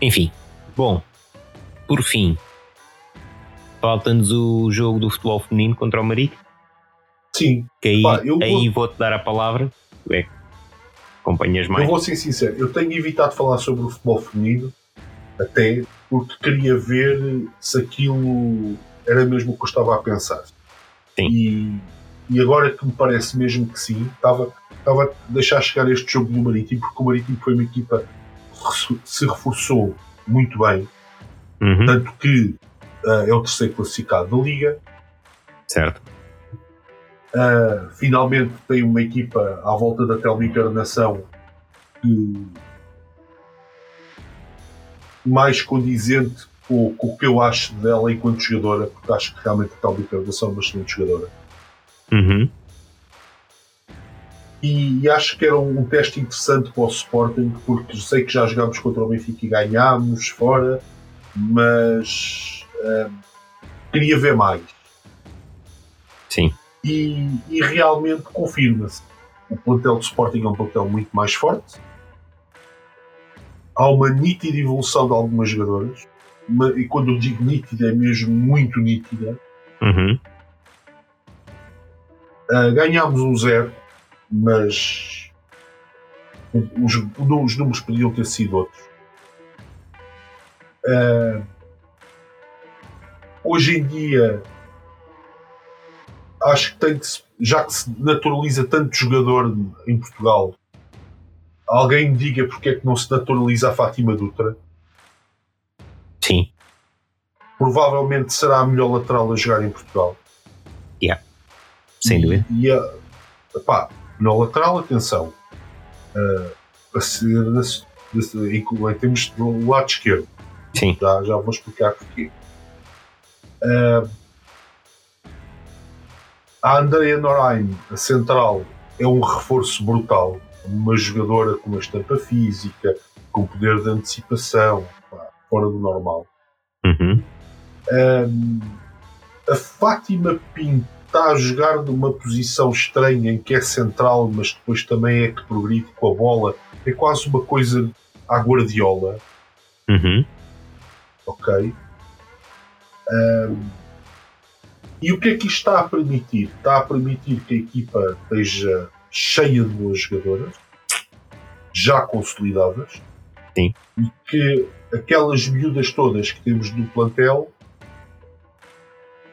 Enfim, bom, por fim, falta-nos o jogo do futebol feminino contra o Marico. Sim. Que aí, Pá, aí vou... te dar a palavra. Tu é acompanhas mais. Eu vou ser sincero, eu tenho evitado falar sobre o futebol feminino, até porque queria ver se aquilo era mesmo o que eu estava a pensar. Sim. E, e agora que me parece mesmo que sim, estava, estava a deixar chegar este jogo do Marítimo, porque o Marítimo foi uma equipa que se reforçou muito bem, uhum. tanto que uh, é o terceiro classificado da Liga. Certo. Uh, finalmente tem uma equipa à volta da Teleencarnação que mais condizente com, com, o que eu acho dela enquanto jogadora, porque acho que realmente a Teleencarnação é uma excelente jogadora. Uhum. E, e, acho que era um, um, teste interessante para o Sporting, porque sei que já jogámos contra o Benfica e ganhámos fora, mas uh, queria ver mais. Sim e, e realmente confirma-se. O plantel do Sporting é um plantel muito mais forte. Há uma nítida evolução de algumas jogadoras. E quando eu digo nítida, é mesmo muito nítida. Uhum. Uh, ganhámos um zero, mas os, os, números podiam ter sido outros. Uh, hoje em dia acho que tem que já que se naturaliza tanto jogador em Portugal, alguém me diga porque é que não se naturaliza a Fátima Dutra. Sim. Provavelmente será a melhor lateral a jogar em Portugal. Yeah. Sem dúvida. E, e a, pá, melhor lateral, atenção. Uh, a ser, em, em termos do lado esquerdo. Sim. Já, já vou explicar porquê. Uh, a Andrea Norain, a central, é um reforço brutal. Uma jogadora com uma estampa física, com poder de antecipação, pá, fora do normal. Uhum. Um, a Fátima Pinto está a jogar numa posição estranha em que é central, mas depois também é que progride com a bola. É quase uma coisa à Guardiola. Uhum. Ok. Um, e o que é que isto está a permitir? Está a permitir que a equipa esteja cheia de boas jogadoras, já consolidadas, Sim. e que aquelas miúdas todas que temos no plantel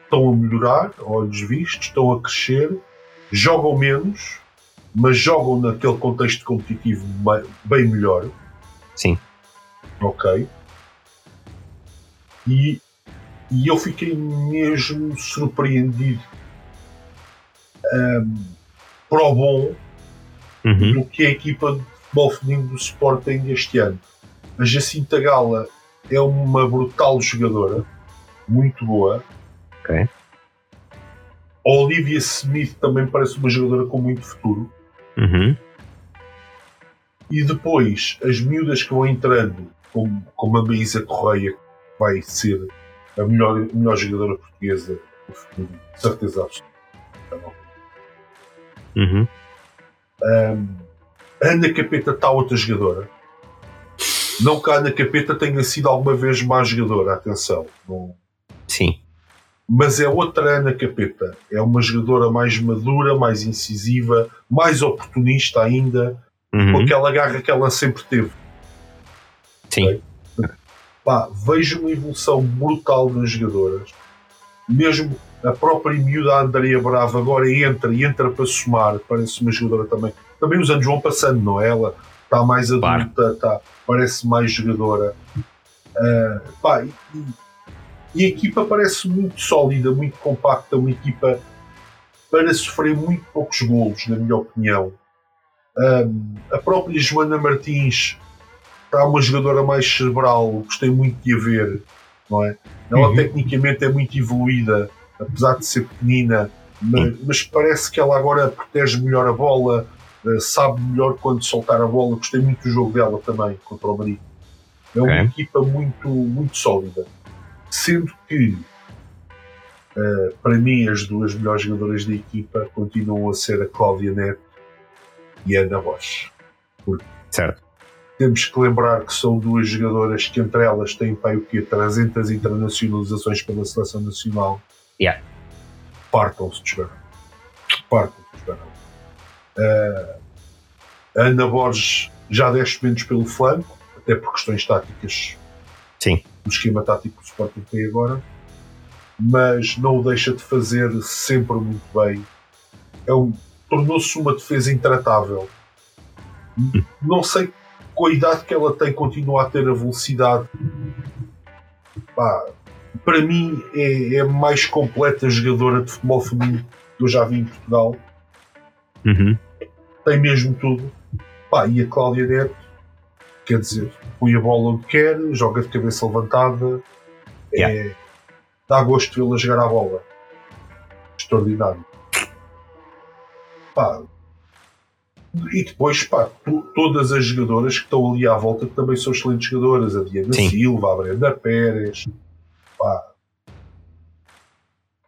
estão a melhorar, olhos vistos, estão a crescer, jogam menos, mas jogam naquele contexto competitivo bem melhor. Sim. Ok. E, e eu fiquei mesmo surpreendido um, para o bom Uhum. do que a equipa de futebol feminino do Sporting este ano. A Jacinta Gala é uma brutal jogadora, muito boa. Ok. A Olivia Smith também parece uma jogadora com muito futuro. Uhum. E depois, as miúdas que vão entrando, como, como a Maísa Correia, que vai ser a melhor, melhor jogadora portuguesa do futuro, de certeza absoluta. Uhum. Um, a Ana Capeta está outra jogadora. Não que a Ana Capeta tenha sido alguma vez má jogadora, atenção. Não, Sim. Mas é outra Ana Capeta. É uma jogadora mais madura, mais incisiva, mais oportunista ainda, com Uhum. aquela garra que ela sempre teve. Sim. Pá, vejo uma evolução brutal nas jogadoras. Mesmo a própria miúda Andrea Brava agora entra e entra para somar, parece uma jogadora também. Também os anos vão passando, não é? Ela está mais Claro. adulta, tá, parece mais jogadora. Ah, pá, e, e a equipa parece muito sólida, muito compacta, uma equipa para sofrer muito poucos golos, na minha opinião. Ahm, a própria Joana Martins está uma jogadora mais cerebral, gostei muito de a ver, não é? Ela Uhum. tecnicamente é muito evoluída, apesar de ser pequenina, mas, mas parece que ela agora protege melhor a bola, eh, sabe melhor quando soltar a bola. Gostei muito do jogo dela também contra o Marido. É uma Ok. equipa muito, muito sólida. Sendo que, eh, para mim, as duas melhores jogadoras da equipa continuam a ser a Cláudia Neto e a Ana Rocha. Certo. Temos que lembrar que são duas jogadoras que entre elas têm pai, o quê? 300 internacionalizações pela seleção nacional. Yeah. Partam-se de esperar. Partam-se de. Eh, a Ana Borges já desce menos pelo flanco, até por questões táticas Sim. do esquema tático que o Sporting tem agora, mas não o deixa de fazer sempre muito bem. É um, Tornou-se uma defesa intratável. Não sei com a idade que ela tem, continua a ter a velocidade. Pá, para mim, é, é a mais completa jogadora de futebol feminino que eu já vi em Portugal. Uhum. Tem mesmo tudo. Pá, e a Cláudia Neto, quer dizer, põe a bola onde quer, joga de cabeça levantada. É, dá gosto de vê-la jogar a bola. Extraordinário. Pá, e depois, pá, tu- todas as jogadoras que estão ali à volta que também são excelentes jogadoras. A Diana Sim. Silva, a Brenda Pérez. Pá.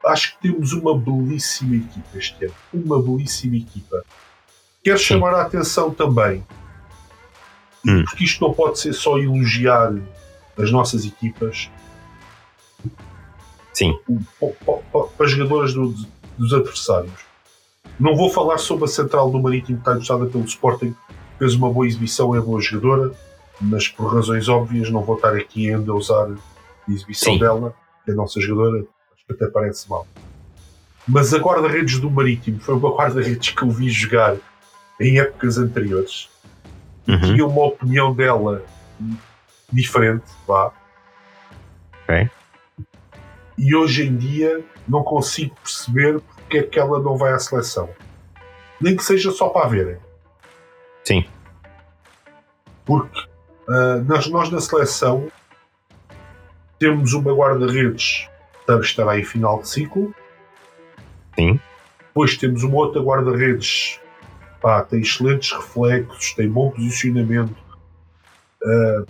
Acho que temos uma belíssima equipa este ano. Uma belíssima equipa. Quero Sim. chamar a atenção também, Hum. porque isto não pode ser só elogiar as nossas equipas Sim. pa- pa- pa- para as jogadoras do- dos adversários. Não vou falar sobre a central do Marítimo que está gostada pelo Sporting, fez uma boa exibição, é boa jogadora, mas por razões óbvias não vou estar aqui ainda a usar a exibição Sim. dela, que é a nossa jogadora, acho que até parece mal. Mas a guarda-redes do Marítimo foi uma guarda-redes que eu vi jogar em épocas anteriores Uhum. tinha uma opinião dela diferente, vá. Ok. E hoje em dia não consigo perceber porque é que ela não vai à seleção. Nem que seja só para verem. Sim. Porque ah, nós, nós na seleção temos uma guarda-redes que estará em final de ciclo. Sim. Depois temos uma outra guarda-redes pá, tem excelentes reflexos, tem bom posicionamento, ah,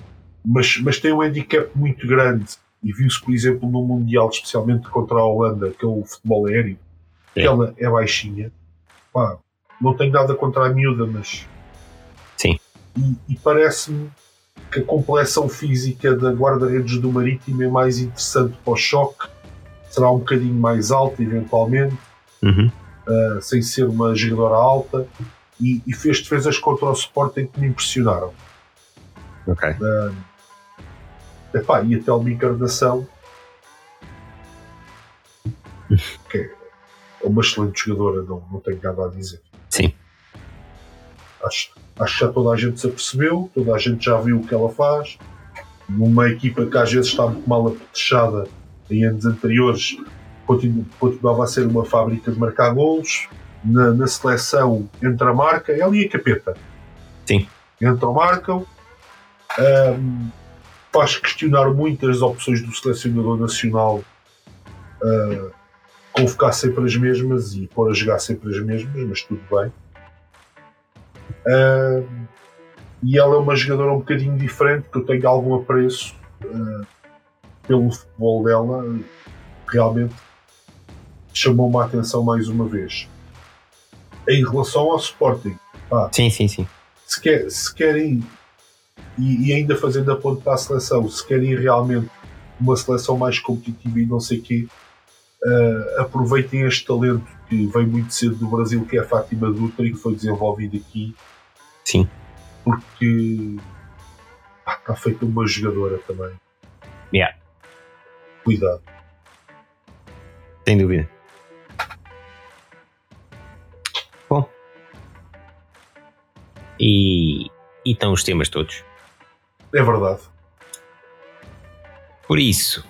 mas, mas tem um handicap muito grande. E viu-se, por exemplo, no Mundial, especialmente contra a Holanda, que é o futebol aéreo, que Sim. ela é baixinha. Pá, não tenho nada contra a miúda, mas. Sim. E, e parece-me que a complexão física da guarda-redes do Marítimo é mais interessante para o choque, será um bocadinho mais alta, eventualmente Uhum. uh, sem ser uma jogadora alta e, e fez defesas contra o Sporting que me impressionaram. Ok. Epá, e a Telma Encarnação que é uma excelente jogadora, não, não tenho nada a dizer. Sim. Acho, Acho que já toda a gente se apercebeu, toda a gente já viu o que ela faz. Numa equipa que às vezes está muito mal apetrechada em anos anteriores, continuava a ser uma fábrica de marcar golos. Na, na seleção entra a marca, ela e a capeta. Sim. Entram, marcam. Um, faz questionar muitas opções do selecionador nacional uh, convocar sempre as mesmas e pôr a jogar sempre as mesmas, mas tudo bem. Uh, e ela é uma jogadora um bocadinho diferente, que eu tenho algum apreço uh, pelo futebol dela. Realmente chamou-me a atenção mais uma vez. Em relação ao Sporting, pá, sim, sim, sim. Se, quer, se querem, e, e, ainda fazendo a ponto para a seleção, se querem realmente uma seleção mais competitiva e não sei o quê, uh, aproveitem este talento que veio muito cedo do Brasil, que é a Fátima Dutra e que foi desenvolvido aqui. Sim. Porque está feita uma jogadora também. Yeah. Cuidado. Sem dúvida. E, e estão os temas todos. É verdade. Por isso.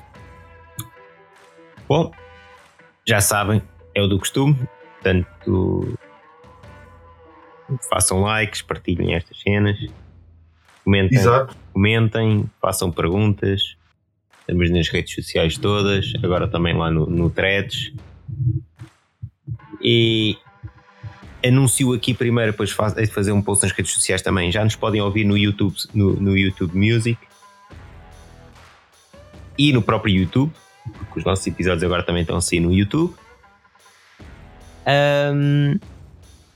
Bom, já sabem, é o do costume, portanto façam likes, partilhem estas cenas, comentem, Exato. comentem, façam perguntas. Estamos nas redes sociais todas, agora também lá no, no Threads. E anuncio aqui primeiro, depois faz, de fazer um post nas redes sociais também. Já nos podem ouvir no YouTube, no, no YouTube Music e no próprio YouTube porque os nossos episódios agora também estão assim no YouTube. Um,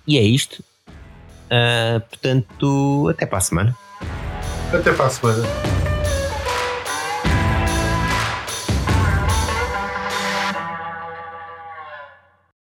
e é isto. Uh, portanto, até para a semana. Até para a semana.